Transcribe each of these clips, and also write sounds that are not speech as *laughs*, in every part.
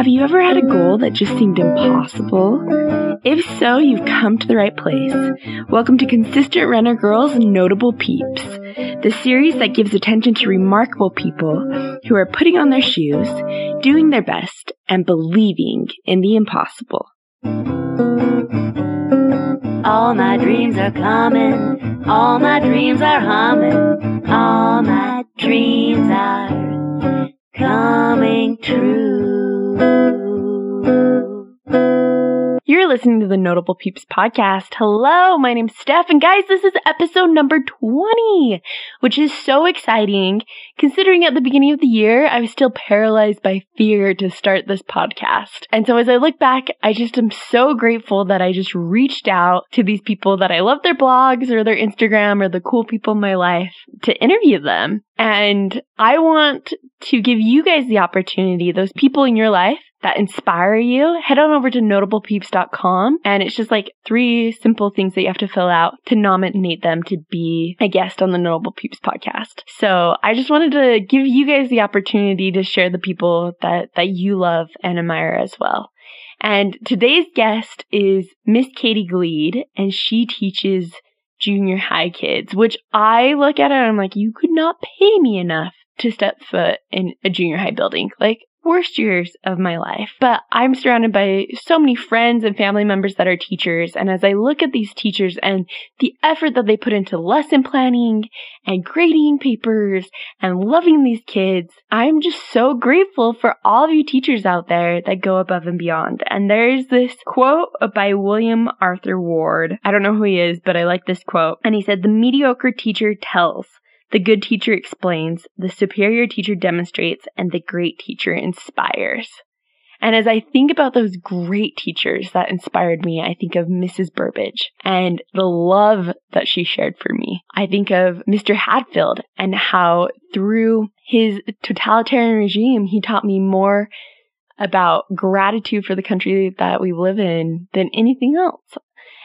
Have you ever had a goal that just seemed impossible? If so, you've come to the right place. Welcome to Consistent Runner Girls Notable Peeps, the series that gives attention to remarkable people who are putting on their shoes, doing their best, and believing in the impossible. All my dreams are coming, all my dreams are humming, all my dreams are coming true. You're listening to the Notable Peeps podcast. Hello, my name's Steph, and guys, this is episode number 20, which is so exciting considering at the beginning of the year, I was still paralyzed by fear to start this podcast. And so as I look back, I just am so grateful that I just reached out to these people that I love their blogs or their Instagram or the cool people in my life to interview them. And I want to give you guys the opportunity, those people in your life that inspire you, head on over to notablepeeps.com and it's just like three simple things that you have to fill out to nominate them to be a guest on the Notable Peeps podcast. So I just wanted to give you guys the opportunity to share the people that, that you love and admire as well. And today's guest is Miss Katie Gleed and she teaches junior high kids, which I look at it and I'm like, you could not pay me enough to step foot in a junior high building. Like, worst years of my life. But I'm surrounded by so many friends and family members that are teachers. And as I look at these teachers and the effort that they put into lesson planning and grading papers and loving these kids, I'm just so grateful for all of you teachers out there that go above and beyond. And there's this quote by William Arthur Ward. I don't know who he is, but I like this quote. And he said, the mediocre teacher tells. The good teacher explains, the superior teacher demonstrates, and the great teacher inspires. And as I think about those great teachers that inspired me, I think of Mrs. Burbage and the love that she shared for me. I think of Mr. Hatfield and how through his totalitarian regime, he taught me more about gratitude for the country that we live in than anything else.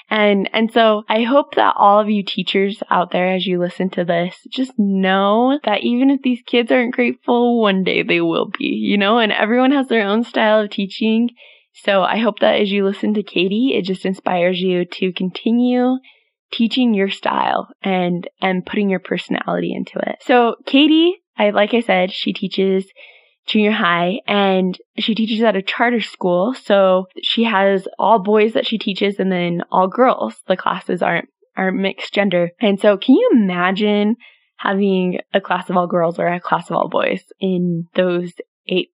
And, and so I hope that all of you teachers out there, as you listen to this, just know that even if these kids aren't grateful, one day they will be, you know, and everyone has their own style of teaching. So I hope that as you listen to Katie, it just inspires you to continue teaching your style and, and putting your personality into it. So Katie, I, like I said, she teaches junior high and she teaches at a charter school. So she has all boys that she teaches and then all girls. The classes aren't, aren't mixed gender. And so can you imagine having a class of all girls or a class of all boys in those eighth,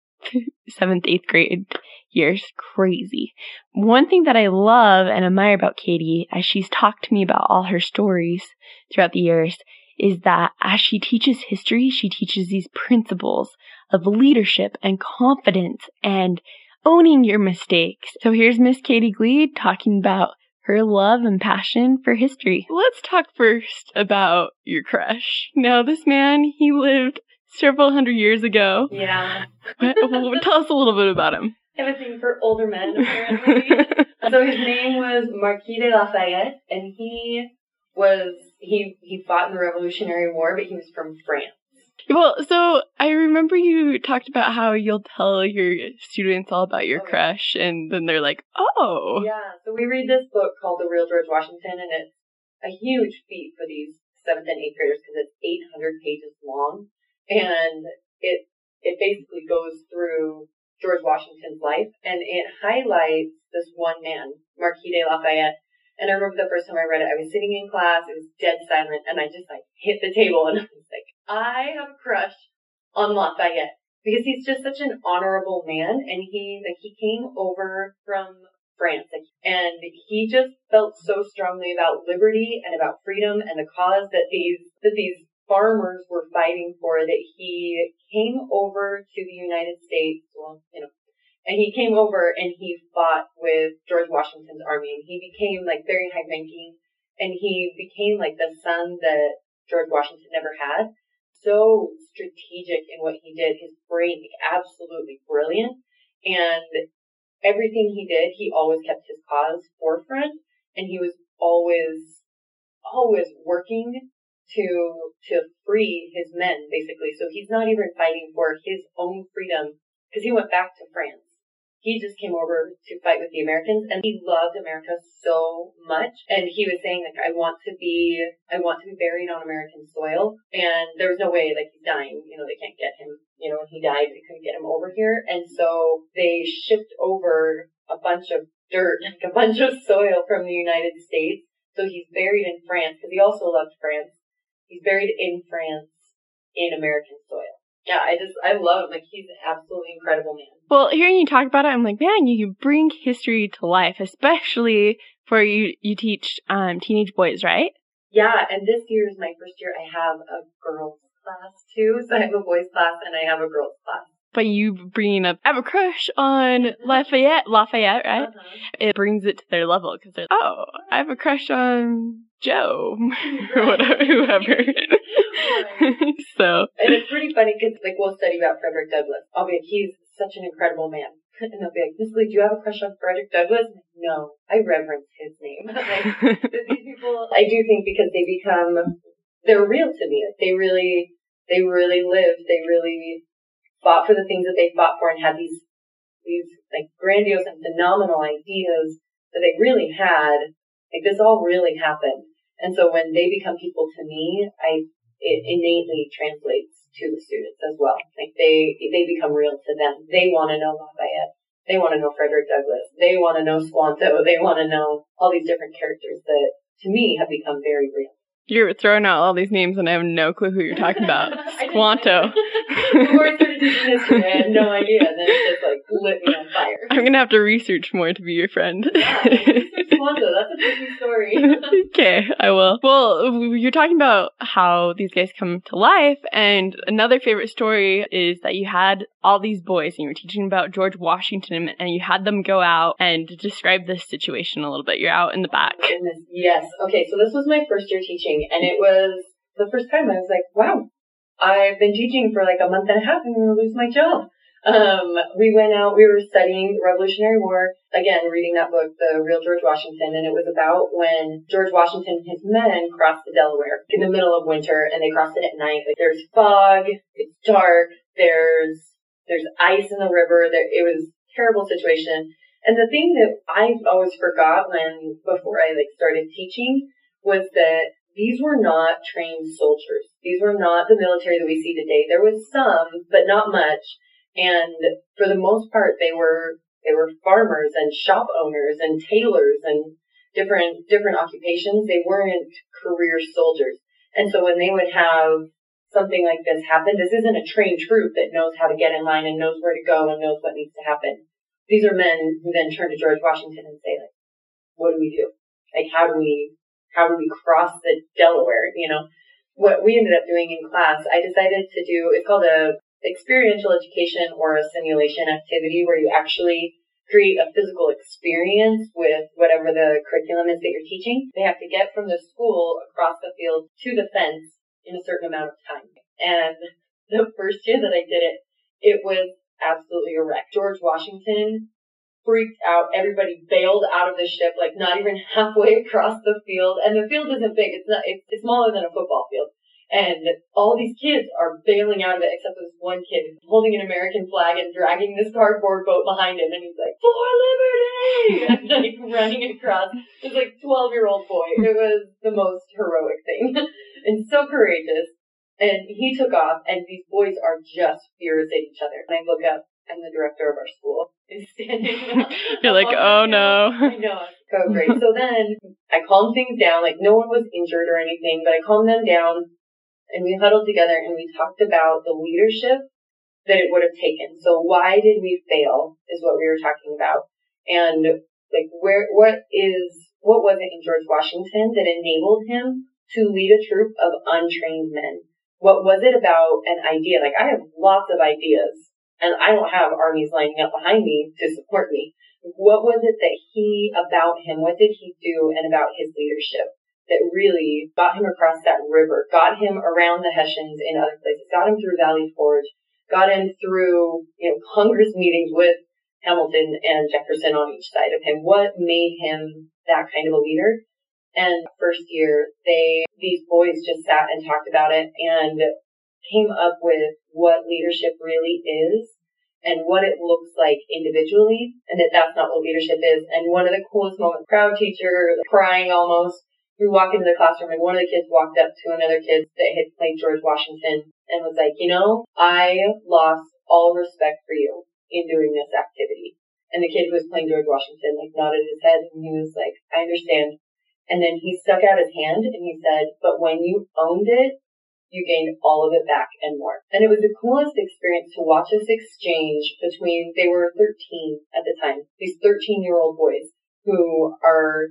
seventh, eighth grade years? Crazy. One thing that I love and admire about Katie as she's talked to me about all her stories throughout the years is that as she teaches history, she teaches these principles of leadership and confidence and owning your mistakes. So here's Miss Katie Gleed talking about her love and passion for history. Let's talk first about your crush. Now, this man, he lived several hundred years ago. Yeah. Oh, tell us a little bit about him. I have a thing for older men, apparently. *laughs* so his name was Marquis de Lafayette, and he was he he fought in the Revolutionary War, but he was from France. Well, so I remember you talked about how you'll tell your students all about your oh, Okay. crush, and then they're like, "Oh, Yeah. So we read this book called The Real George Washington, and it's a huge feat for these seventh and eighth graders because it's 800 pages long, and it it basically goes through George Washington's life, and it highlights this one man, Marquis de Lafayette. And I remember the first time I read it, I was sitting in class, it was dead silent, and I just like hit the table and *laughs* I was like, I have a crush on Lafayette because he's just such an honorable man, and he like he came over from France, like, and he just felt so strongly about liberty and about freedom and the cause that these that these farmers were fighting for that he came over to the United States, well, you know, and he came over and he fought with George Washington's army. And he became like very high ranking and he became like the son that George Washington never had. So strategic in what he did, his brain like, absolutely brilliant. And everything he did, he always kept his cause forefront. And he was always, always working to, to free his men basically. So he's not even fighting for his own freedom because he went back to France he just came over to fight with the Americans and he loved America so much. And he was saying like, I want to be, I want to be buried on American soil. And there was no way like he's dying, you know, they can't get him, you know, when he died, they couldn't get him over here. And so they shipped over a bunch of dirt, *laughs* like a bunch of soil from the United States. So he's buried in France because he also loved France. He's buried in France in American soil yeah, I just I love him. Like he's an absolutely incredible man. Well, hearing you talk about it, I'm like, man, you can bring history to life, especially for you. You teach um, teenage boys, right? Yeah, and this year is my first year. I have a girls class too, so I have a boys class and I have a girls class. But you bringing up, I have a crush on Lafayette, Lafayette, right? Uh-huh. It brings it to their level because they're, oh, I have a crush on Joe *laughs* or whatever, whoever. *laughs* so. And it's pretty funny because like we'll study about Frederick Douglass. I'll be like, he's such an incredible man. *laughs* And they'll be like, Miss Lee, do you have a crush on Frederick Douglass? No, I reverence his name. like, these people, I do think because they become, they're real to me. Like, they really, they really lived. They really fought for the things that they fought for and had these, these like grandiose and phenomenal ideas that they really had. Like this all really happened. And so when they become people to me, I it innately translates to the students as well. Like they, they become real to them. They want to know Lafayette. They want to know Frederick Douglass. They want to know Squanto. *laughs* They want to know all these different characters that to me have become very real. You're throwing out all these names and I have no clue who you're talking about. Squanto. *laughs* Before I started teaching history, I had no idea. And then it just like lit me on fire. I'm gonna have to research more to be your friend. Yeah, *laughs* That's a tricky story. *laughs* okay, I will. Well, you're talking about how these guys come to life, and another favorite story is that you had all these boys and you were teaching about George Washington and you had them go out and describe this situation a little bit. You're out in the back. Goodness, yes. Okay, so this was my first year teaching and it was the first time I was like, wow, I've been teaching for like a month and a half and I'm going to lose my job. Um, we went out, we were studying the Revolutionary War, again, reading that book, The Real George Washington, and it was about when George Washington and his men crossed the Delaware in the middle of winter, and they crossed it at night. Like, there's fog, it's dark, there's, there's ice in the river, there, it was a terrible situation. And the thing that I always forgot when, before I like started teaching, was that these were not trained soldiers. These were not the military that we see today. There was some, but not much. And for the most part, they were, they were farmers and shop owners and tailors and different, different occupations. They weren't career soldiers. And so when they would have something like this happen, this isn't a trained troop that knows how to get in line and knows where to go and knows what needs to happen. These are men who then turn to George Washington and say like, what do we do? Like, how do we, how do we cross the Delaware? You know, what we ended up doing in class, I decided to do, it's called a experiential education or a simulation activity where you actually create a physical experience with whatever the curriculum is that you're teaching. They have to get from the school across the field to the fence in a certain amount of time. And the first year that I did it, it was absolutely a wreck. George Washington freaked out. Everybody bailed out of the ship, like not even *laughs* halfway across the field. And the field isn't big. It's not, it's, it's smaller than a football field. And all these kids are bailing out of it except for this one kid holding an American flag and dragging this cardboard boat behind him and he's like, for liberty! and like *laughs* running across this like 12 year old boy. It was the most heroic thing *laughs* and so courageous. And he took off and these boys are just furious at each other. And I look up and the director of our school is standing. *laughs* You're like, oh no. I know. So great. so then I calmed things down. Like no one was injured or anything, but I calmed them down and we huddled together and we talked about the leadership that it would have taken. So why did we fail is what we were talking about. And like where, what is, what was it in George Washington that enabled him to lead a troop of untrained men? What was it about an idea? Like I have lots of ideas and I don't have armies lining up behind me to support me. What was it that he, about him, what did he do and about his leadership that really got him across that river, got him around the Hessians in other places, got him through Valley Forge, got him through, you know, Congress meetings with Hamilton and Jefferson on each side of him. What made him that kind of a leader? And first year, they, these boys just sat and talked about it and came up with what leadership really is and what it looks like individually and that that's not what leadership is. And one of the coolest moments, proud teacher, crying almost, we walk into the classroom and one of the kids walked up to another kid that had played George Washington and was like, you know, I lost all respect for you in doing this activity. And the kid who was playing George Washington like nodded his head and he was like, I understand. And then he stuck out his hand and he said, but when you owned it, you gained all of it back and more. And it was the coolest experience to watch this exchange between, they were 13 at the time, these 13 year old boys who are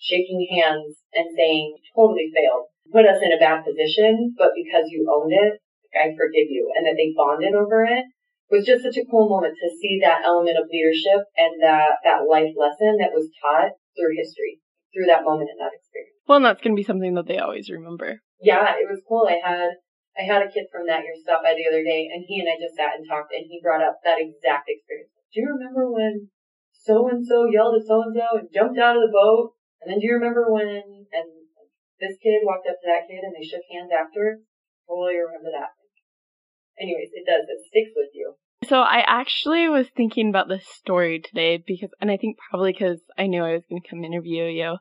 shaking hands and saying, totally failed. Put us in a bad position, but because you owned it, I forgive you. And that they bonded over it was just such a cool moment to see that element of leadership and that, that life lesson that was taught through history, through that moment and that experience. Well, and that's going to be something that they always remember. Yeah, it was cool. I had, I had a kid from that year stop by the other day and he and I just sat and talked and he brought up that exact experience. Do you remember when so and so yelled at so and so and jumped out of the boat and then do you remember when, and this kid walked up to that kid and they shook hands after? Totally remember that. Anyways, it does. It sticks with you. So I actually was thinking about this story today because, and I think probably because I knew I was going to come interview you.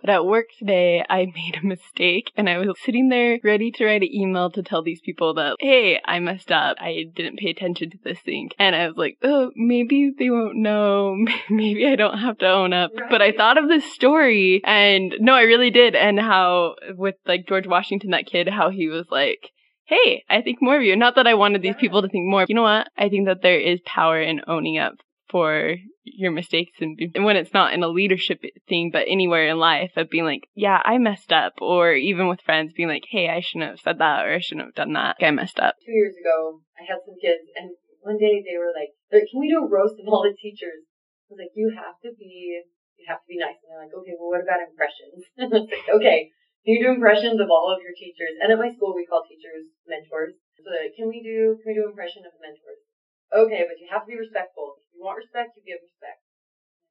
But at work today, I *laughs* made a mistake and I was sitting there ready to write an email to tell these people that, hey, I messed up. I didn't pay attention to this thing. And I was like, oh, maybe they won't know. *laughs* Maybe I don't have to own up. Right. But I thought of this story and no, I really did. And how with like George Washington, that kid, how he was like, hey, I think more of you. Not that I wanted these people to think more. You know what? I think that there is power in owning up for your mistakes and, and when it's not in a leadership thing, but anywhere in life of being like, yeah, I messed up. Or even with friends being like, hey, I shouldn't have said that or I shouldn't have done that. I messed up. Two years ago, I had some kids and one day they were like, can we do a roast of all the teachers? I was like, you have to be, you have to be nice. And they're like, okay, well, what about impressions? *laughs* I was like, okay, can you do impressions of all of your teachers? And at my school, we call teachers mentors. So can we do, can we do impression of mentors? Okay, but you have to be respectful. If you want respect, you give respect.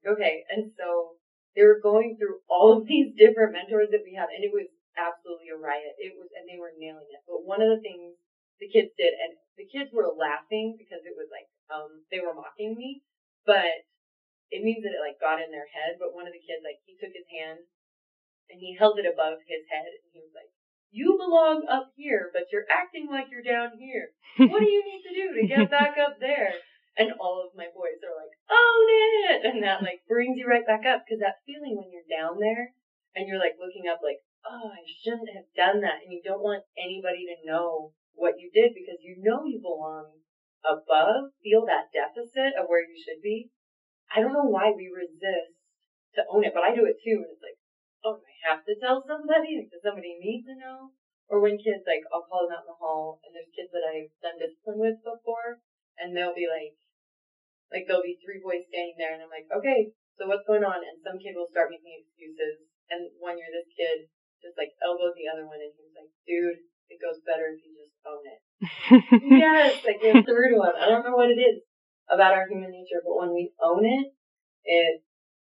Okay, and so they were going through all of these different mentors that we had, and it was absolutely a riot. It was, and they were nailing it. But one of the things the kids did, and the kids were laughing because it was like, um, they were mocking me, but it means that it like got in their head. But one of the kids, like, he took his hand and he held it above his head, and he was like, you belong up here, but you're acting like you're down here. What do you need to do to get back up there? And all of my boys are like, own it! And that like brings you right back up because that feeling when you're down there and you're like looking up like, oh, I shouldn't have done that. And you don't want anybody to know what you did because you know you belong above, feel that deficit of where you should be. I don't know why we resist to own it, but I do it too. And it's like, oh, I have to tell somebody? Does somebody need to know? Or when kids, like, I'll call them out in the hall, and there's kids that I've done discipline with before, and they'll be like, like, there'll be three boys standing there, and I'm like, okay, so what's going on? And some kid will start making excuses, and one year this kid just, like, elbowed the other one, and he was like, dude, it goes better if you just own it. *laughs* yes, like, came through to him. I don't know what it is about our human nature, but when we own it, it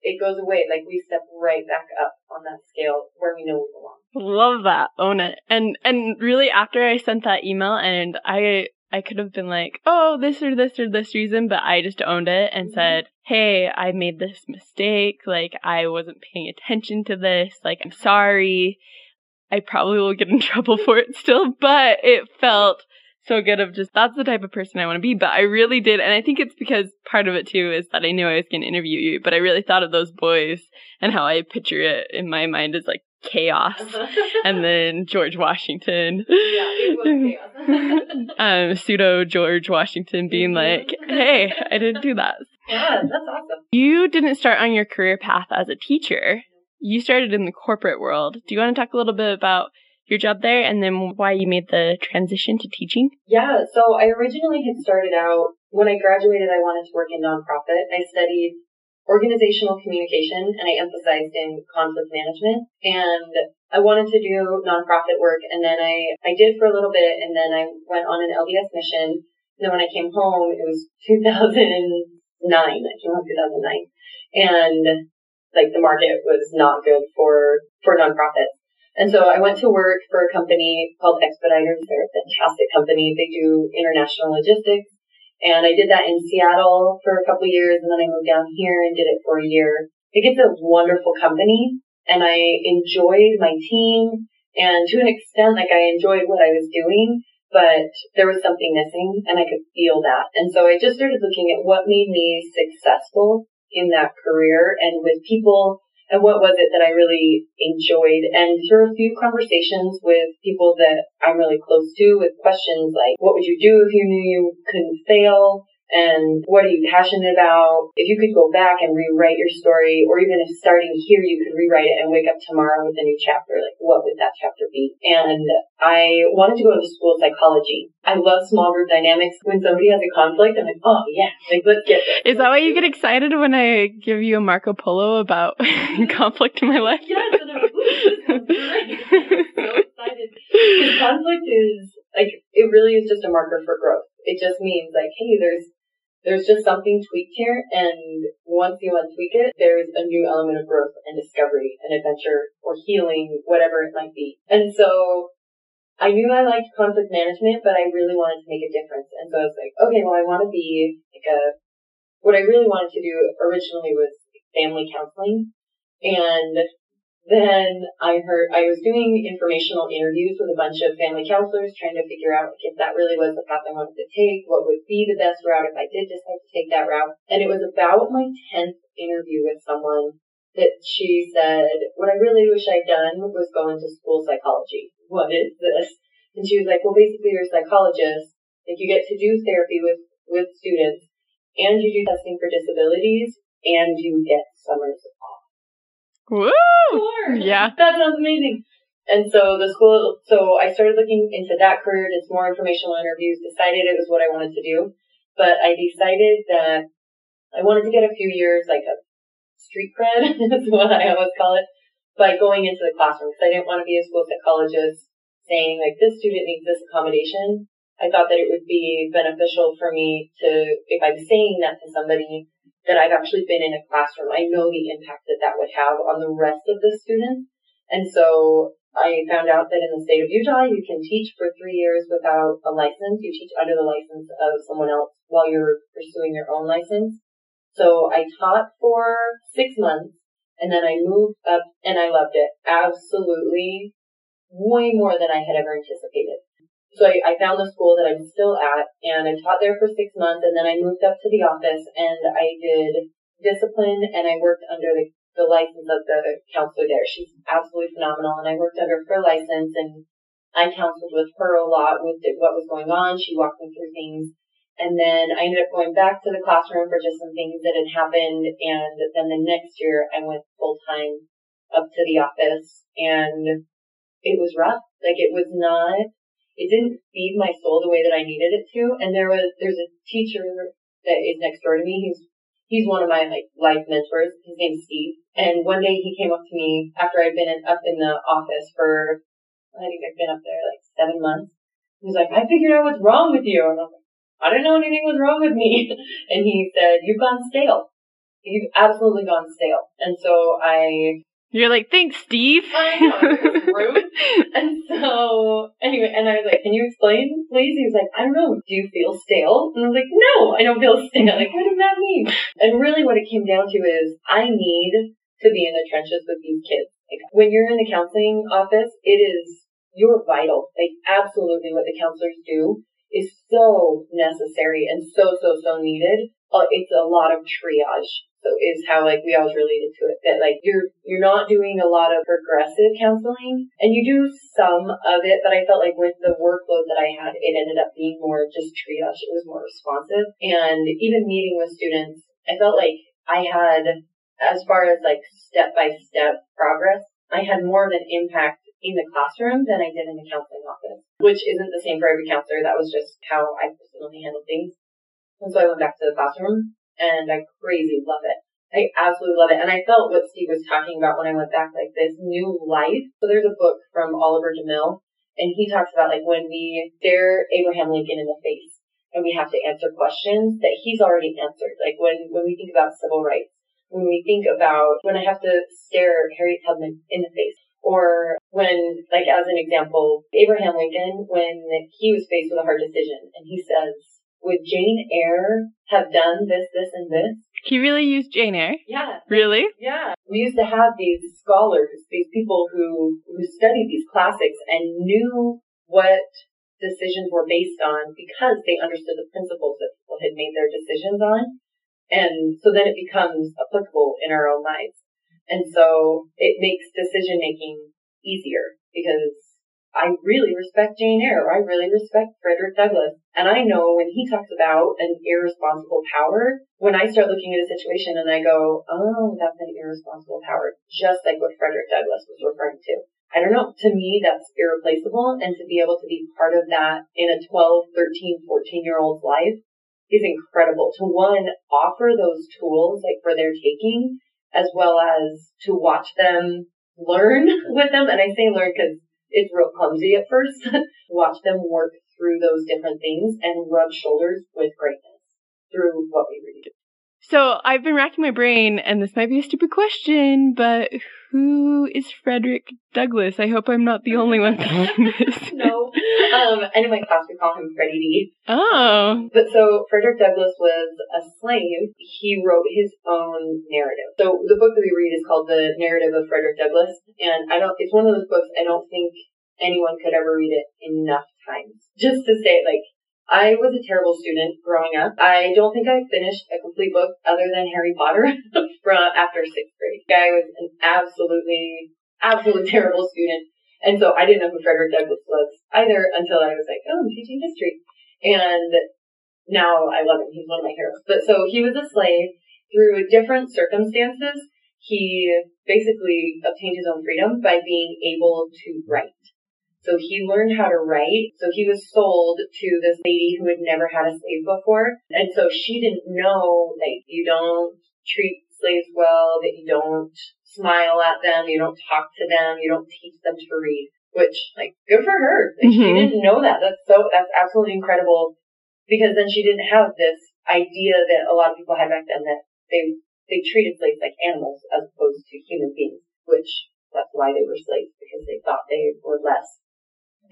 it goes away. Like we step right back up on that scale where we know we belong. Love that. Own it. And and really after I sent that email and I I could have been like, oh, this or this or this reason, but I just owned it and mm-hmm. said, hey, I made this mistake. Like, I wasn't paying attention to this. Like, I'm sorry. I probably will get in *laughs* trouble for it still, but it felt so good of just that's the type of person I want to be. But I really did, and I think it's because part of it too is that I knew I was going to interview you. But I really thought of those boys and how I picture it in my mind as like chaos, and then George Washington, *laughs* *laughs* um, pseudo George Washington being mm-hmm. like, "Hey, I didn't do that." Yeah, that's awesome. You didn't start on your career path as a teacher. You started in the corporate world. Do you want to talk a little bit about your job there and then why you made the transition to teaching? Yeah, so I originally had started out when I graduated, I wanted to work in nonprofit. I studied organizational communication and I emphasized in conflict management and I wanted to do nonprofit work and then I, I did for a little bit and then I went on an LDS mission. And then when I came home, it was *laughs* 2009. I came home 2009 and like the market was not good for, for nonprofits. And so I went to work for a company called Expeditors. They're a fantastic company. They do international logistics. And I did that in Seattle for a couple years and then I moved down here and did it for a year. Like it's a wonderful company and I enjoyed my team and to an extent, like I enjoyed what I was doing, but there was something missing and I could feel that. And so I just started looking at what made me successful in that career and with people and what was it that I really enjoyed? And through a few conversations with people that I'm really close to with questions like, what would you do if you knew you couldn't fail? And what are you passionate about? If you could go back and rewrite your story, or even if starting here you could rewrite it and wake up tomorrow with a new chapter, like what would that chapter be? And I wanted to go into school psychology. I love small group dynamics. When somebody has a conflict, I'm like, oh yeah, like let's get this. Is that why you get excited when I give you a Marco Polo about *laughs* conflict in my life? Yes, and I'm like, ooh, this great. *laughs* I'm so excited. Because conflict is like it really is just a marker for growth. It just means like, hey, there's there's just something tweaked here, and once you untweak it, there's a new element of growth and discovery and adventure or healing, whatever it might be. And so I knew I liked conflict management, but I really wanted to make a difference. And so I was like, okay, well, I want to be like a, what I really wanted to do originally was family counseling. And then I heard I was doing informational interviews with a bunch of family counselors trying to figure out if that really was the path I wanted to take, what would be the best route if I did decide to take that route. And it was about my 10th interview with someone that she said, what I really wish I'd done was go into school psychology. What is this? And she was like, well, basically you're a psychologist. Like you get to do therapy with, with students and you do testing for disabilities and you get summers Woo! Yeah. That sounds amazing. And so the school, so I started looking into that career, did some more informational interviews, decided it was what I wanted to do. But I decided that I wanted to get a few years, like a street cred, *laughs* is what I always call it, by going into the classroom. Because I didn't want to be a school psychologist saying like, this student needs this accommodation. I thought that it would be beneficial for me to, if I'm saying that to somebody, that I've actually been in a classroom. I know the impact that that would have on the rest of the students. And so I found out that in the state of Utah, you can teach for three years without a license. You teach under the license of someone else while you're pursuing your own license. So I taught for six months and then I moved up and I loved it. Absolutely way more than I had ever anticipated. So I, I found the school that I'm still at and I taught there for six months and then I moved up to the office and I did discipline and I worked under the, the license of the counselor there. She's absolutely phenomenal and I worked under her license and I counseled with her a lot with what was going on. She walked me through things. And then I ended up going back to the classroom for just some things that had happened. And then the next year I went full time up to the office and it was rough. Like it was not it didn't feed my soul the way that I needed it to. And there was, there's a teacher that is next door to me. He's, he's one of my like life mentors. His name's Steve. And one day he came up to me after I'd been in, up in the office for, I think I've been up there like seven months. He was like, I figured out what's wrong with you. And I was like, I didn't know anything was wrong with me. *laughs* and he said, you've gone stale. You've absolutely gone stale. And so I you're like, thanks, Steve. I know, *laughs* rude. *laughs* and so, anyway, and I was like, can you explain, please? He was like, I don't know, do you feel stale? And I was like, no, I don't feel *laughs* stale. Like, what does that mean? And really what it came down to is, I need to be in the trenches with these kids. Like, when you're in the counseling office, it is, you're vital. Like, absolutely what the counselors do is so necessary and so, so, so needed. Uh, it's a lot of triage. So is how like we always related to it that like you're you're not doing a lot of progressive counseling. And you do some of it but I felt like with the workload that I had it ended up being more just triage. It was more responsive. And even meeting with students I felt like I had as far as like step by step progress I had more of an impact in the classroom than I did in the counseling office which isn't the same for every counselor. That was just how I personally handled things and so I went back to the classroom and I crazy love it. I absolutely love it. And I felt what Steve was talking about when I went back, like this new life. So there's a book from Oliver DeMille, and he talks about like when we stare Abraham Lincoln in the face and we have to answer questions that he's already answered. Like when, when we think about civil rights, when we think about when I have to stare Harriet Tubman in the face, or when, like as an example, Abraham Lincoln, when he was faced with a hard decision and he says, would Jane Eyre have done this, this, and this? He really used Jane Eyre. Yeah. Really? Yeah. We used to have these scholars, these people who, who studied these classics and knew what decisions were based on because they understood the principles that people had made their decisions on. And so then it becomes applicable in our own lives. And so it makes decision making easier because I really respect Jane Eyre. I really respect Frederick Douglass. And I know when he talks about an irresponsible power, when I start looking at a situation and I go, oh, that's an irresponsible power, just like what Frederick Douglass was referring to. I don't know. To me, that's irreplaceable. And to be able to be part of that in a 12, 13, 14 year old's life is incredible. To one, offer those tools like for their taking, as well as to watch them learn *laughs* with them. And I say learn because it's real clumsy at first. *laughs* watch them work through those different things and rub shoulders with greatness through what we read. So I've been racking my brain, and this might be a stupid question, but who is Frederick Douglass? I hope I'm not the only one *laughs* no. Um, and in my class we call him Freddie D. Oh. But so Frederick Douglass was a slave. He wrote his own narrative. So the book that we read is called The Narrative of Frederick Douglass. And I don't, it's one of those books I don't think anyone could ever read it enough times. Just to say, like, I was a terrible student growing up. I don't think I finished a complete book other than Harry Potter *laughs* from after sixth grade. I was an absolutely, absolutely *laughs* terrible student. And so I didn't know who Frederick Douglass was either until I was like, oh, I'm teaching history. And now I love him. He's one of my heroes. But so he was a slave through different circumstances. He basically obtained his own freedom by being able to write. So he learned how to write. So he was sold to this lady who had never had a slave before. And so she didn't know that you don't treat slaves well, that you don't smile at them, you don't talk to them, you don't teach them to read. Which, like, good for her. Like, mm-hmm. She didn't know that. That's so, that's absolutely incredible. Because then she didn't have this idea that a lot of people had back then that they, they treated slaves like animals as opposed to human beings, which that's why they were slaves, because they thought they were less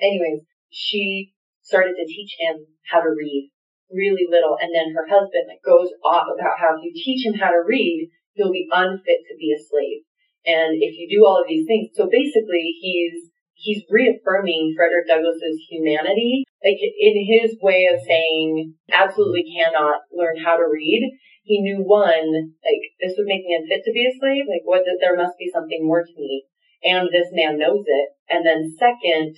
anyways, she started to teach him how to read really little. And then her husband like, goes off about how if you teach him how to read, he'll be unfit to be a slave. And if you do all of these things, so basically he's, he's reaffirming Frederick Douglass's humanity, like in his way of saying absolutely cannot learn how to read. He knew one, like this would make me unfit to be a slave. Like what, there must be something more to me. And this man knows it. And then second,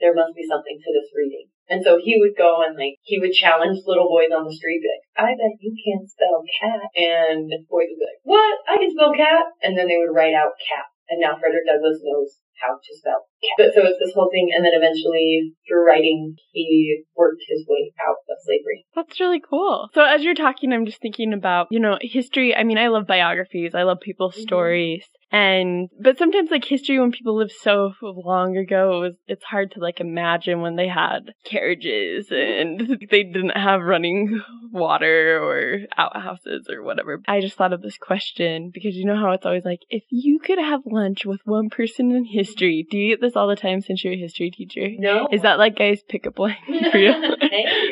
there must be something to this reading. And so he would go and like, he would challenge little boys on the street, be like, I bet you can't spell cat. And the boys would be like, what? I can spell cat. And then they would write out cat. And now Frederick Douglass knows how to spell. But so it's this whole thing, and then eventually through writing, he worked his way out of slavery. That's really cool. So as you're talking, I'm just thinking about, you know, history. I mean, I love biographies. I love people's mm-hmm. stories. And, but sometimes like history when people live so long ago, it was, it's hard to like imagine when they had carriages and *laughs* they didn't have running *laughs* water or outhouses or whatever. I just thought of this question because you know how it's always like, if you could have lunch with one person in history, do you get this all the time since you're a history teacher? No. Is that like guys pick up line *laughs* for you?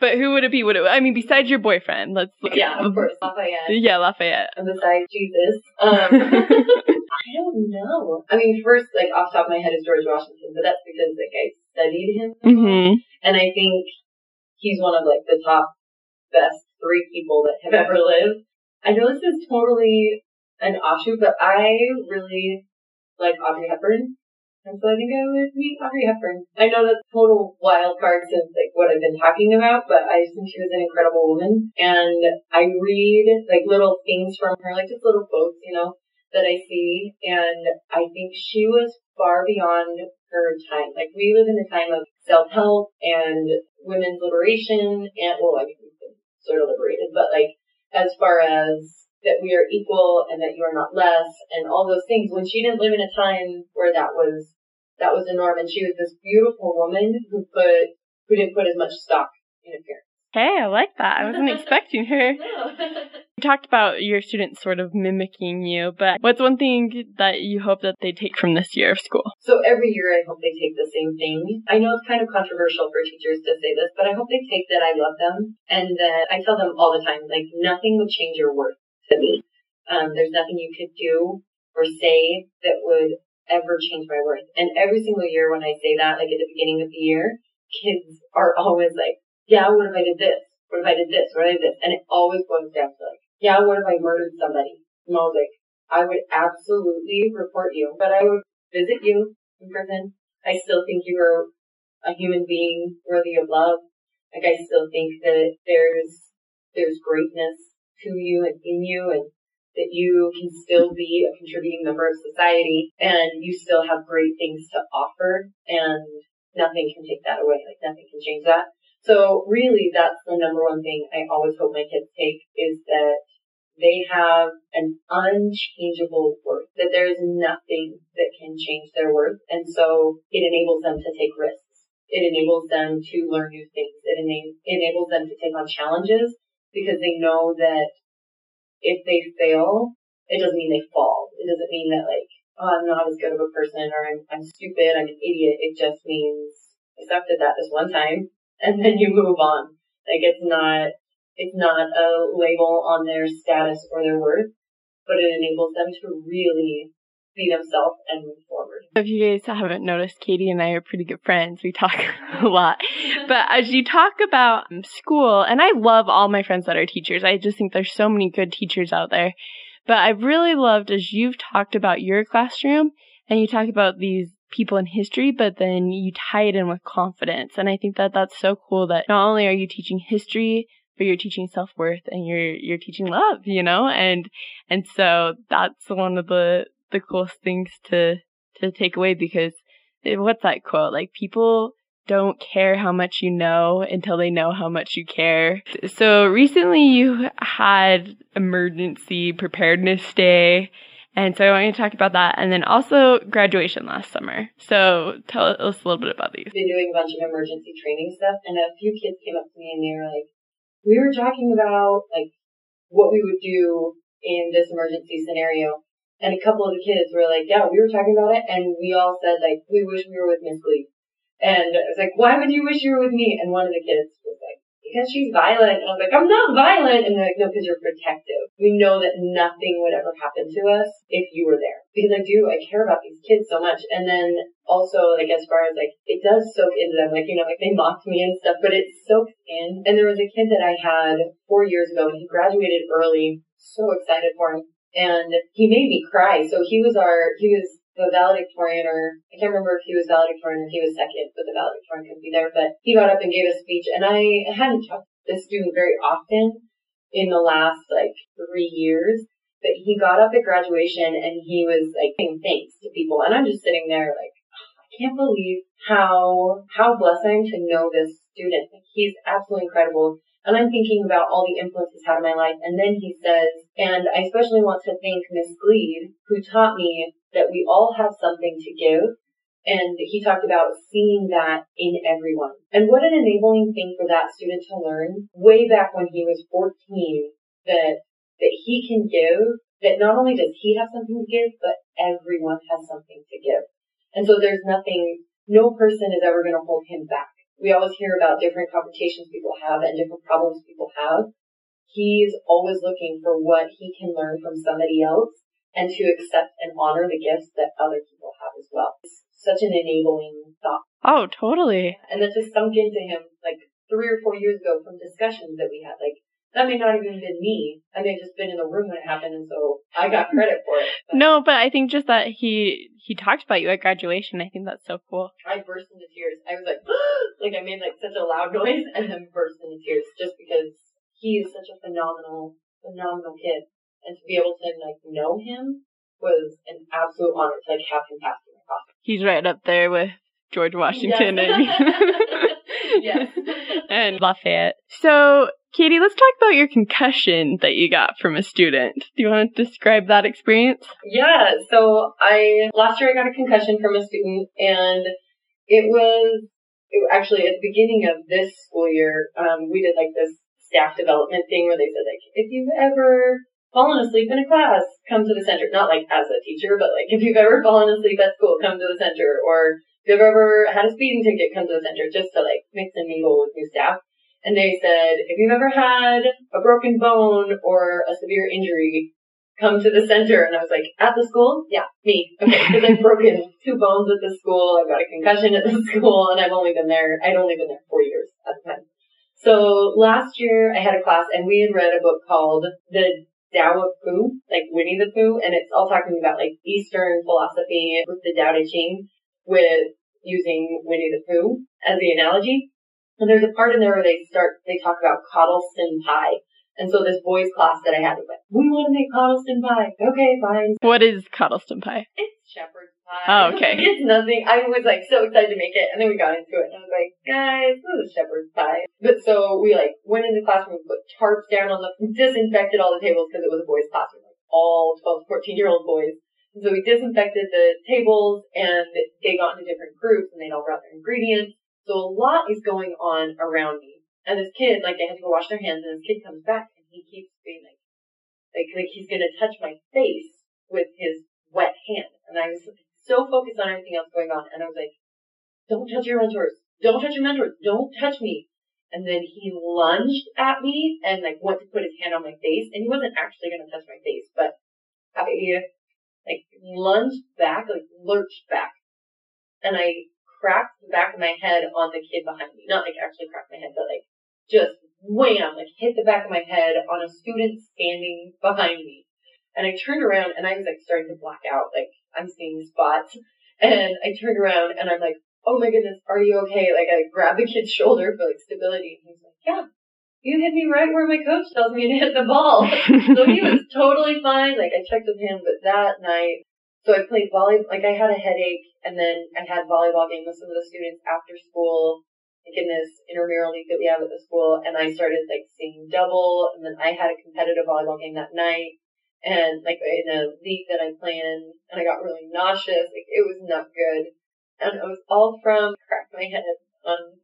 but who would it be? Would it, I mean, besides your boyfriend, let's. Yeah, of course, Lafayette. Yeah, Lafayette. And besides Jesus. Um, *laughs* I don't know. I mean, first, like off the top of my head is George Washington, but that's because like I studied him, mm-hmm. and I think he's one of like the top best three people that have ever lived. I know this is totally an offshoot, but I really like Audrey Hepburn. And so I think I would meet Audrey Hepburn. I know that's total wild card since like what I've been talking about, but I just think she was an incredible woman. And I read like little things from her, like just little quotes, you know, that I see, and I think she was far beyond her time. Like we live in a time of self-help and women's liberation, and well, I mean, we've been sort of liberated, but like as far as that we are equal and that you are not less, and all those things. When she didn't live in a time where that was that was the norm, and she was this beautiful woman who put who didn't put as much stock in appearance. Hey, I like that. I wasn't *laughs* expecting her. No. talked about your students sort of mimicking you, but what's one thing that you hope that they take from this year of school? So every year I hope they take the same thing. I know it's kind of controversial for teachers to say this, but I hope they take that I love them and that I tell them all the time, like nothing would change your worth to me. Um, there's nothing you could do or say that would ever change my worth. And every single year when I say that, like at the beginning of the year, kids are always like, yeah, what if I did this? What if I did this? What if I did this? And it always boils down to like, yeah, what if I murdered somebody? And I was like, I would absolutely report you, but I would visit you in prison. I still think you are a human being worthy of love. Like I still think that there's, there's greatness to you and in you and that you can still be a contributing member of society and you still have great things to offer and nothing can take that away. Like nothing can change that. So really that's the number one thing I always hope my kids take is that they have an unchangeable worth, that there is nothing that can change their worth. And so it enables them to take risks. It enables them to learn new things. It ena- enables them to take on challenges because they know that if they fail, it doesn't mean they fall. It doesn't mean that like, oh, I'm not as good of a person or I'm, I'm stupid, I'm an idiot. It just means at that this one time *laughs* and then you move on. Like it's not, it's not a label on their status or their worth, but it enables them to really be themselves and move forward. If you guys haven't noticed, Katie and I are pretty good friends. We talk *laughs* a lot. But as you talk about um, school, and I love all my friends that are teachers, I just think there's so many good teachers out there. But I've really loved as you've talked about your classroom and you talk about these people in history, but then you tie it in with confidence. And I think that that's so cool that not only are you teaching history, but you're teaching self-worth and you're, you're teaching love, you know? And, and so that's one of the, the coolest things to, to take away because eh, what's that quote? Like people don't care how much you know until they know how much you care. So recently you had emergency preparedness day. And so I want you to talk about that and then also graduation last summer. So tell us a little bit about these. Been doing a bunch of emergency training stuff and a few kids came up to me and they were like, we were talking about like what we would do in this emergency scenario. And a couple of the kids were like, yeah, we were talking about it. And we all said like, we wish we were with Miss Gleed. And I was like, why would you wish you were with me? And one of the kids was like, because she's violent. And I was like, I'm not violent. And they're like, no, because you're protective. We know that nothing would ever happen to us if you were there. Because I do, I care about these kids so much. And then also, like, as far as like, it does soak into them. Like, you know, like they mocked me and stuff, but it soaks in. And there was a kid that I had four years ago and he graduated early. So excited for him. And he made me cry. So he was our, he was the valedictorian or I can't remember if he was valedictorian or he was second, but the valedictorian couldn't be there. But he got up and gave a speech and I hadn't talked to this student very often in the last like three years. But he got up at graduation and he was like saying thanks to people and I'm just sitting there like ah, I can't believe how how blessing to know this student. He's absolutely incredible. And I'm thinking about all the influence he's had in my life. And then he says, and I especially want to thank Miss Gleed, who taught me that we all have something to give. And he talked about seeing that in everyone. And what an enabling thing for that student to learn way back when he was 14 that, that he can give, that not only does he have something to give, but everyone has something to give. And so there's nothing, no person is ever going to hold him back we always hear about different confrontations people have and different problems people have. He's always looking for what he can learn from somebody else and to accept and honor the gifts that other people have as well. It's such an enabling thought. Oh, totally. And that just sunk into him like three or four years ago from discussions that we had. Like, that may not even have been me. I may have just been in the room when it happened, and so I got credit for it. But no, but I think just that he he talked about you at graduation. I think that's so cool. I burst into tears. I was like, *gasps* like I made like such a loud *laughs* noise, and then burst into tears just because he is such a phenomenal, phenomenal kid, and to be able to like know him was an absolute honor to like have him pass through my class. He's right up there with George Washington yes. and *laughs* *laughs* yes. and Lafayette. So Katie, let's talk about your concussion that you got from a student. Do you want to describe that experience? Yeah, so I, last year I got a concussion from a student and it was, it, actually at the beginning of this school year, um, we did like this staff development thing where they said like, if you've ever fallen asleep in a class, come to the center. Not like as a teacher, but like if you've ever fallen asleep at school, come to the center. Or if you've ever had a speeding ticket, come to the center just to like mix and mingle with new staff. And they said, if you've ever had a broken bone or a severe injury, come to the center. And I was like, at the school? Yeah, me. Okay, because I've broken two bones at the school. I've got a concussion at the *laughs* school and I've only been there, I'd only been there four years at the time. So last year I had a class and we had read a book called The Tao of Pooh, like Winnie the Pooh, and it's all talking about like Eastern philosophy with the Tao Te Ching with using Winnie the Pooh as the analogy. And there's a part in there where they start, they talk about Coddleston pie. And so this boys class that I had was like, we want to make Coddleston pie. Okay, fine. What is Coddleston pie? It's shepherd's pie. Oh, okay. *laughs* it's nothing. I was like so excited to make it, and then we got into it, and I was like, guys, this is shepherd's pie. But so we like went into the classroom, put tarps down on the, disinfected all the tables because it was a boys' classroom, like all 12, 14 year old boys. And so we disinfected the tables, and they got into different groups, and they'd all brought their ingredients. So a lot is going on around me. And this kid, like, they had to go wash their hands, and this kid comes back, and he keeps being like, like, like he's gonna touch my face with his wet hand. And I was so focused on everything else going on, and I was like, don't touch your mentors. Don't touch your mentors. Don't touch me. And then he lunged at me and like went to put his hand on my face, and he wasn't actually gonna touch my face, but I like lunged back, like lurched back, and I cracked the back of my head on the kid behind me. Not like actually cracked my head, but like just wham, like hit the back of my head on a student standing behind me. And I turned around and I was like starting to black out, like I'm seeing spots. And I turned around and I'm like, oh my goodness, are you okay? Like I grabbed the kid's shoulder for like stability. And he's like, yeah, you hit me right where my coach tells me to hit the ball. *laughs* so he was totally fine. Like I checked with him, but that night, so I played volleyball, like I had a headache and then I had volleyball game with some of the students after school like in this intramural league that we have at the school, and I started like seeing double, and then I had a competitive volleyball game that night, and like in a league that I planned, and I got really nauseous. Like it was not good, and it was all from crack my head on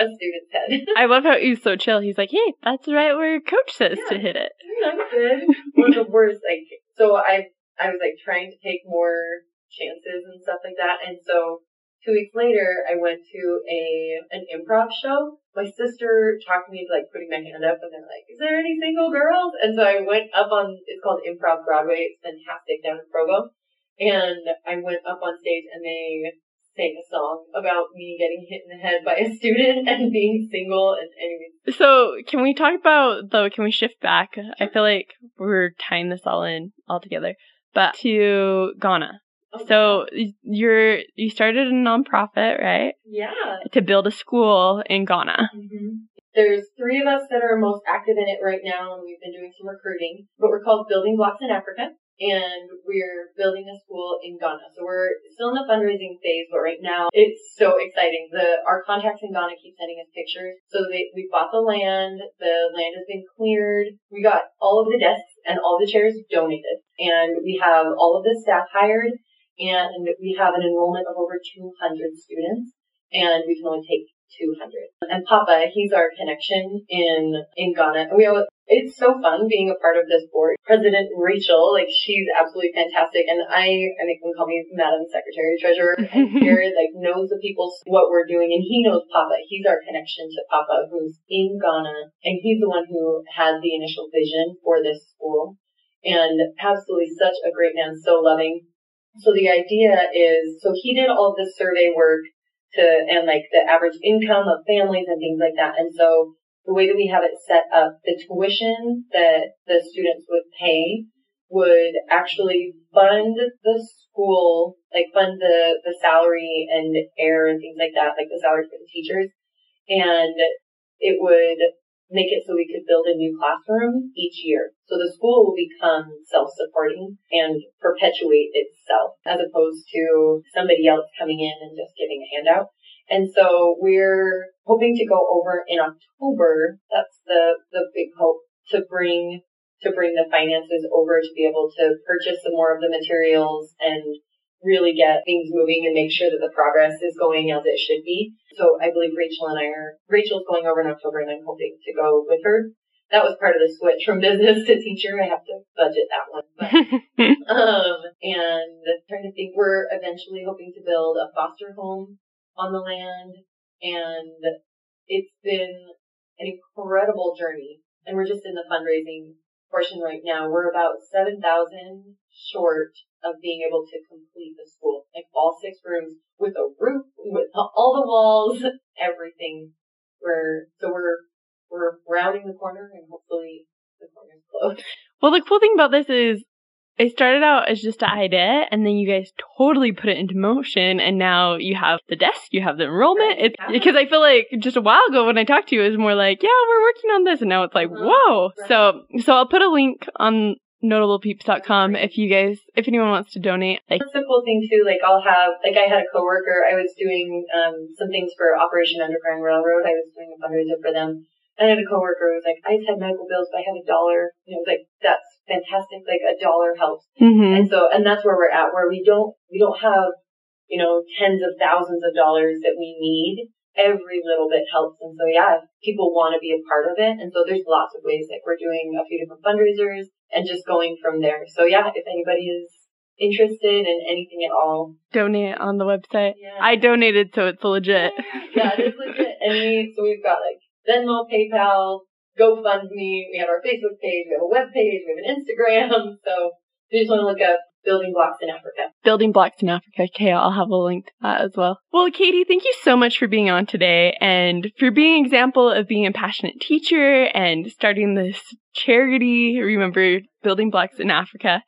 a student's head. *laughs* I love how he's so chill. He's like, "Hey, that's right where your coach says Yeah. to hit it." I'm good. One of the worst, like so I I was like trying to take more chances and stuff like that, and so two weeks later, I went to a an improv show. My sister talked me into like putting my hand up, and they're like, "Is there any single girls?" And so I went up on. It's called Improv Broadway. It's fantastic down in Provo, and I went up on stage, and they sang a song about me getting hit in the head by a student *laughs* and being single. And anyways, So, can we talk about though? Can we shift back? I feel like we're tying this all in all together, but to Ghana. So you're you started a nonprofit, right? yeah. To build a school in Ghana. hmm There's three of us that are most active in it right now, and we've been doing some recruiting. But we're called Building Blocks in Africa, and we're building a school in Ghana. So we're still in the fundraising phase, but right now it's so exciting. The our contacts in Ghana keep sending us pictures. So they we bought the land. The land has been cleared. We got all of the desks and all the chairs donated, and we have all of the staff hired, and we have an enrollment of over 200 students and we can only take 200. And Papa, he's our connection in, in Ghana. And we always, it's so fun being a part of this board. President Rachel, like she's absolutely fantastic. And I, I think we call me Madam Secretary Treasurer. And *laughs* Jared like knows the people, what we're doing. And he knows Papa. He's our connection to Papa who's in Ghana. And he's the one who had the initial vision for this school. And absolutely such a great man, so loving. So the idea is, so he did all this survey work to, and like the average income of families and things like that. And so the way that we have it set up, the tuition that the students would pay would actually fund the school, like fund the, the salary and air and things like that, like the salary for the teachers. And it would make it so we could build a new classroom each year. So the school will become self-supporting and perpetuate itself as opposed to somebody else coming in and just giving a handout. And so we're hoping to go over in October. That's the, the big hope to bring, to bring the finances over to be able to purchase some more of the materials and really get things moving and make sure that the progress is going as it should be. So I believe Rachel and I are, Rachel's going over in October and I'm hoping to go with her. That was part of the switch from *laughs* business to teacher. I have to budget that one. But, *laughs* um, and trying to think, we're eventually hoping to build a foster home on the land and it's been an incredible journey and we're just in the fundraising portion right now. We're about 7,000 short of being able to complete the school, like all six rooms with a roof, with all the walls, *laughs* everything. We're, so we're, we're rounding the corner and hopefully the corner's closed. Well, the cool thing about this is it started out as just an idea and then you guys totally put it into motion and now you have the desk, you have the enrollment. It's because I feel like just a while ago when I talked to you it was more like, yeah, we're working on this and now it's like, Uh-huh. whoa. So so I'll put a link on notablepeeps.com if you guys if anyone wants to donate. Like That's the cool thing too. Like I'll have, like I had a coworker. I was doing um, some things for Operation Underground Railroad. I was doing a fundraiser for them. And I had a coworker who was like, I just had medical bills, but I had a dollar. And it was like, that's fantastic. Like a dollar helps. mhm. And so, and that's where we're at, where we don't, we don't have, you know, tens of thousands of dollars that we need. Every little bit helps. And so, yeah, people want to be a part of it. And so there's lots of ways, like we're doing a few different fundraisers and just going from there. So yeah, if anybody is interested in anything at all, donate on the website. yeah. I donated so it's legit. yeah, it is legit. And we, so we've got like Venmo, PayPal, GoFundMe, we have our Facebook page, we have a web page, we have an Instagram. *laughs* So if you just want to look up Building Blocks in Africa. Building Blocks in Africa. Okay, I'll have a link to that as well. Well, Katie, thank you so much for being on today and for being an example of being a passionate teacher and starting this charity. Remember Building Blocks in Africa.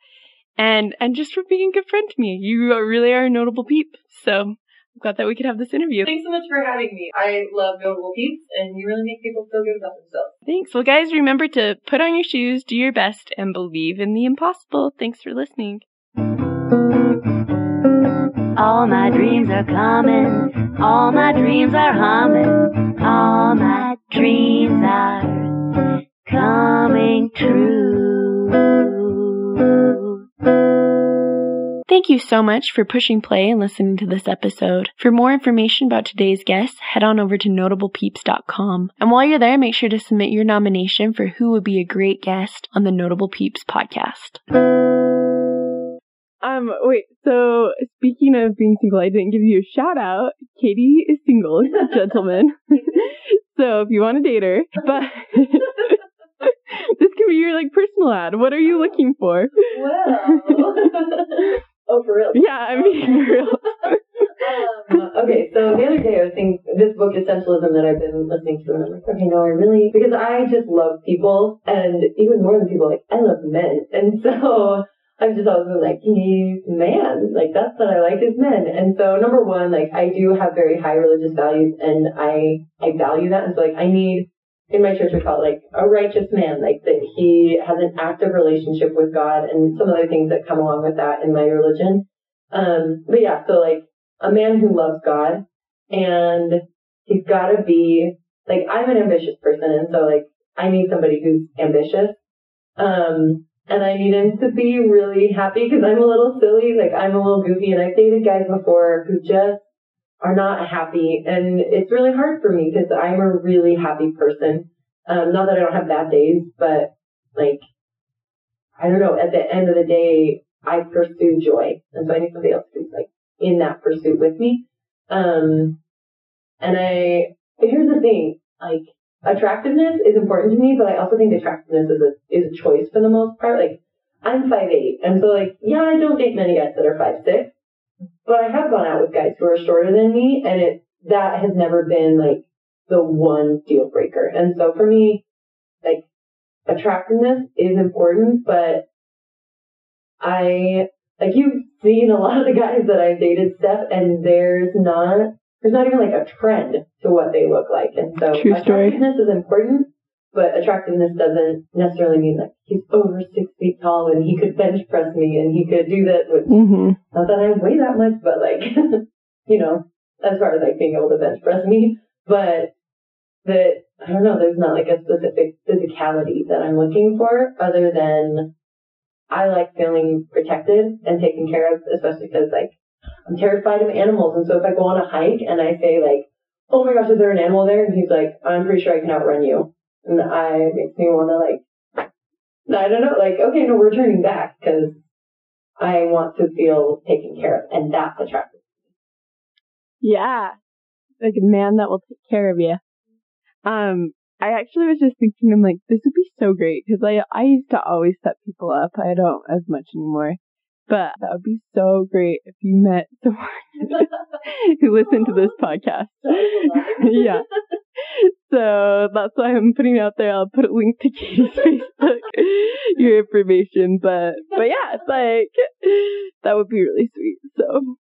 And, and just for being a good friend to me. You really are a notable peep. So glad that we could have this interview. Thanks so much for having me. I love notable peeps and you really make people feel good about themselves. Thanks. Well, guys, remember to put on your shoes, do your best, and believe in the impossible. Thanks for listening. All my dreams are coming. All my dreams are humming. All my dreams are coming true. Thank you so much for pushing play and listening to this episode. For more information about today's guests, head on over to notablepeeps.com. And while you're there, make sure to submit your nomination for who would be a great guest on the Notable Peeps podcast. Um, wait, so speaking of being single, I didn't give you a shout out. Katie is single, *laughs* gentlemen. so if you want to date her, but *laughs* this could be your like personal ad. What are you looking for? Wow. *laughs* oh, for real? Yeah, I mean, for real. *laughs* Um, okay, so the other day I was thinking this book Essentialism that I've been listening to, and I'm like, okay, no, I really because I just love people, and even more than people, like I love men, and so *laughs* I've just always been like, he's man, like that's what I like is men, and so number one, like I do have very high religious values, and I I value that, and so like I need in my church we call it like a righteous man, like that he has an active relationship with God, and some other things that come along with that in my religion. Um, but yeah, so like a man who loves God and he's got to be like I'm an ambitious person and so like I need somebody who's ambitious um and I need him to be really happy because I'm a little silly like I'm a little goofy and I've dated guys before who just are not happy and it's really hard for me because I'm a really happy person um not that I don't have bad days but like I don't know at the end of the day I pursue joy and so I need somebody else who's like in that pursuit with me. Um, and I, here's the thing, like, attractiveness is important to me, but I also think attractiveness is a, is a choice for the most part. Like, I'm 5'8", and so like, yeah, I don't date many guys that are 5'6", but I have gone out with guys who are shorter than me, and it, that has never been like the one deal breaker. And so for me, like, attractiveness is important, but I, like you've seen a lot of the guys that I've dated, Steph, and there's not there's not even like a trend to what they look like. And so True story. attractiveness is important, but attractiveness doesn't necessarily mean like he's over six feet tall and he could bench press me and he could do that with Mm-hmm. not that I weigh that much, but like *laughs* you know, as far as like being able to bench press me. But that I don't know, there's not like a specific physicality that I'm looking for other than I like feeling protected and taken care of, especially because like I'm terrified of animals, and so if I go on a hike and I say like, "Oh my gosh, is there an animal there?" and he's like, "I'm pretty sure I can outrun you," and I makes me want to like, I don't know, like, okay, no, we're turning back because I want to feel taken care of, and that's attractive. Yeah. Like a man that will take care of you. Um, I actually was just thinking, I'm like, this would be so great because I I used to always set people up. I don't as much anymore, but that would be so great if you met someone *laughs* who listened to this podcast. *laughs* *laughs* yeah. So that's why I'm putting it out there. I'll put a link to Katie's Facebook, your information. But but yeah, it's like that would be really sweet. So